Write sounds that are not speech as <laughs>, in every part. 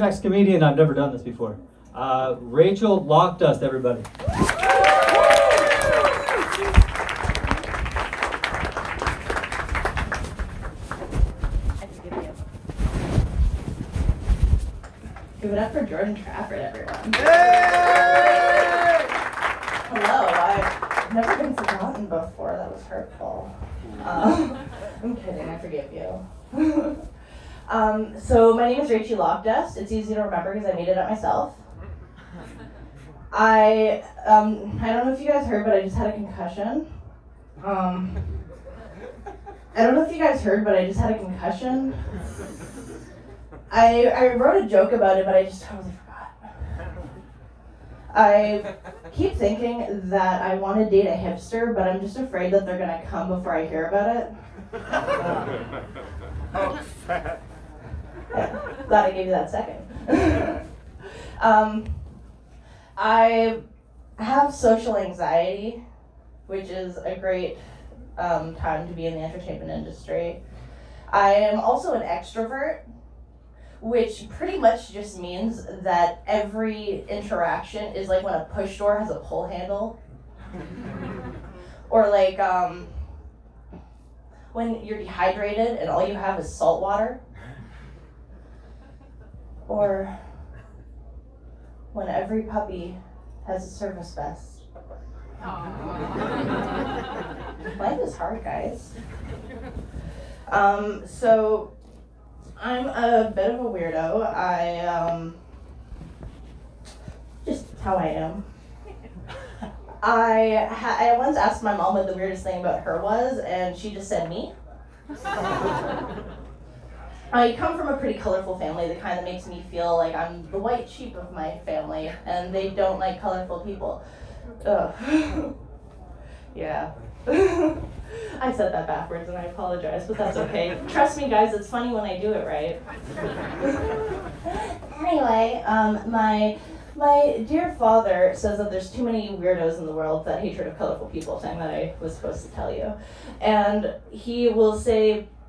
next comedian. I've never done this before. Uh, Rachel Loftus, everybody. Give it up for Jordan Trafford, everyone. Hello, I've never been forgotten before. That was hurtful. Um, <laughs> I'm kidding, I forgive you. <laughs> um, so, my name is Rachel Loftus. It's easy to remember because I made it up myself. I um, I don't know if you guys heard, but I just had a concussion. Um, I don't know if you guys heard, but I just had a concussion. I I wrote a joke about it, but I just totally forgot. I keep thinking that I want to date a hipster, but I'm just afraid that they're gonna come before I hear about it. <laughs> Yeah, <laughs> glad I gave you that second. <laughs> um, I have social anxiety, which is a great um, time to be in the entertainment industry. I am also an extrovert, which pretty much just means that every interaction is like when a push door has a pull handle. <laughs> or like um, when you're dehydrated and all you have is salt water. Or when every puppy has a service vest. Life is hard, guys. Um, so I'm a bit of a weirdo. I um, just how I am. I ha- I once asked my mom what the weirdest thing about her was, and she just said me. <laughs> I come from a pretty colorful family that kind of makes me feel like I'm the white sheep of my family, and they don't like colorful people. Ugh. <laughs> yeah. <laughs> I said that backwards and I apologize, but that's okay. Trust me, guys, it's funny when I do it right. <laughs> anyway, um, my my dear father says that there's too many weirdos in the world, that hatred of colorful people thing that I was supposed to tell you. And he will say, "Oh, there's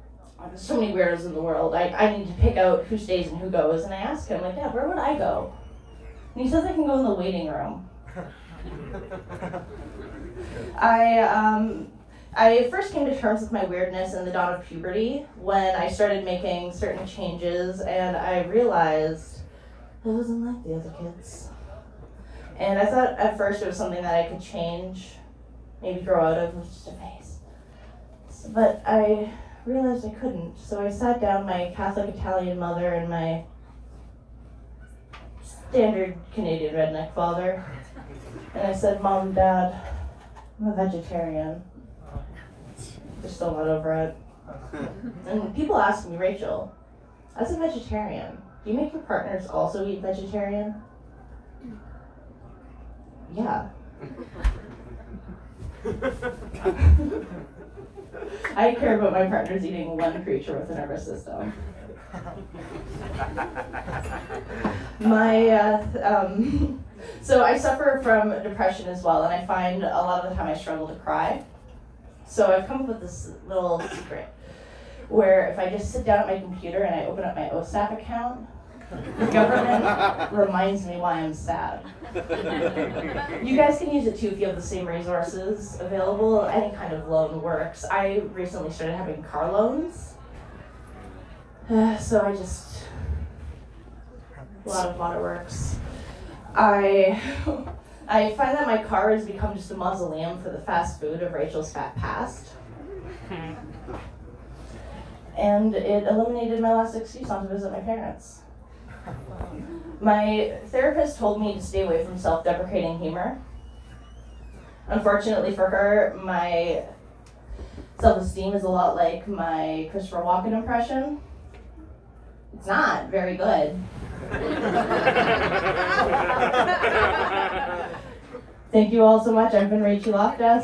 so many weirdos in the world, I, I need to pick out who stays and who goes. And I ask him, like, Dad, where would I go? And he says I can go in the waiting room. <laughs> I um, I first came to terms with my weirdness in the dawn of puberty when I started making certain changes and I realized I wasn't like the other kids. And I thought at first it was something that I could change, maybe grow out of, with just a phase. S- But I realized I couldn't, so I sat down my Catholic Italian mother and my standard Canadian redneck father, and I said, Mom, Dad, I'm a vegetarian. They're still not over it. And people ask me, Rachel, as a vegetarian, do you make your partners also eat vegetarian? Yeah. <laughs> I care about my partners eating one creature with a nervous system. My, uh, um, so I suffer from depression as well, and I find a lot of the time I struggle to cry. So I've come up with this little secret where if I just sit down at my computer and I open up my OSAP account, government reminds me why I'm sad. You guys can use it too if you have the same resources available. Any kind of loan works. I recently started having car loans. Uh, <sighs> so I just. A lot of waterworks. I. I find that my car has become just a mausoleum for the fast food of Rachel's fat past. And it eliminated my last excuse not to visit my parents. My therapist told me to stay away from self deprecating humor. Unfortunately for her, my self esteem is a lot like my Christopher Walken impression. It's not very good. <laughs> Thank you all so much. I've been Rachel Loftus.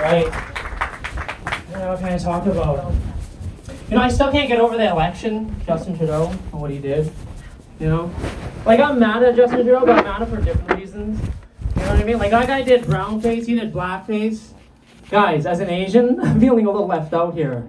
Right. What can I talk about? You know, I still can't get over the election, Justin Trudeau, and what he did. You know? Like, I'm mad at Justin Trudeau, but I'm mad at for different reasons. You know what I mean? Like that guy did brown face, he did black face. Guys, as an Asian, <laughs> I'm feeling a little left out here.